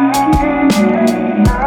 I'm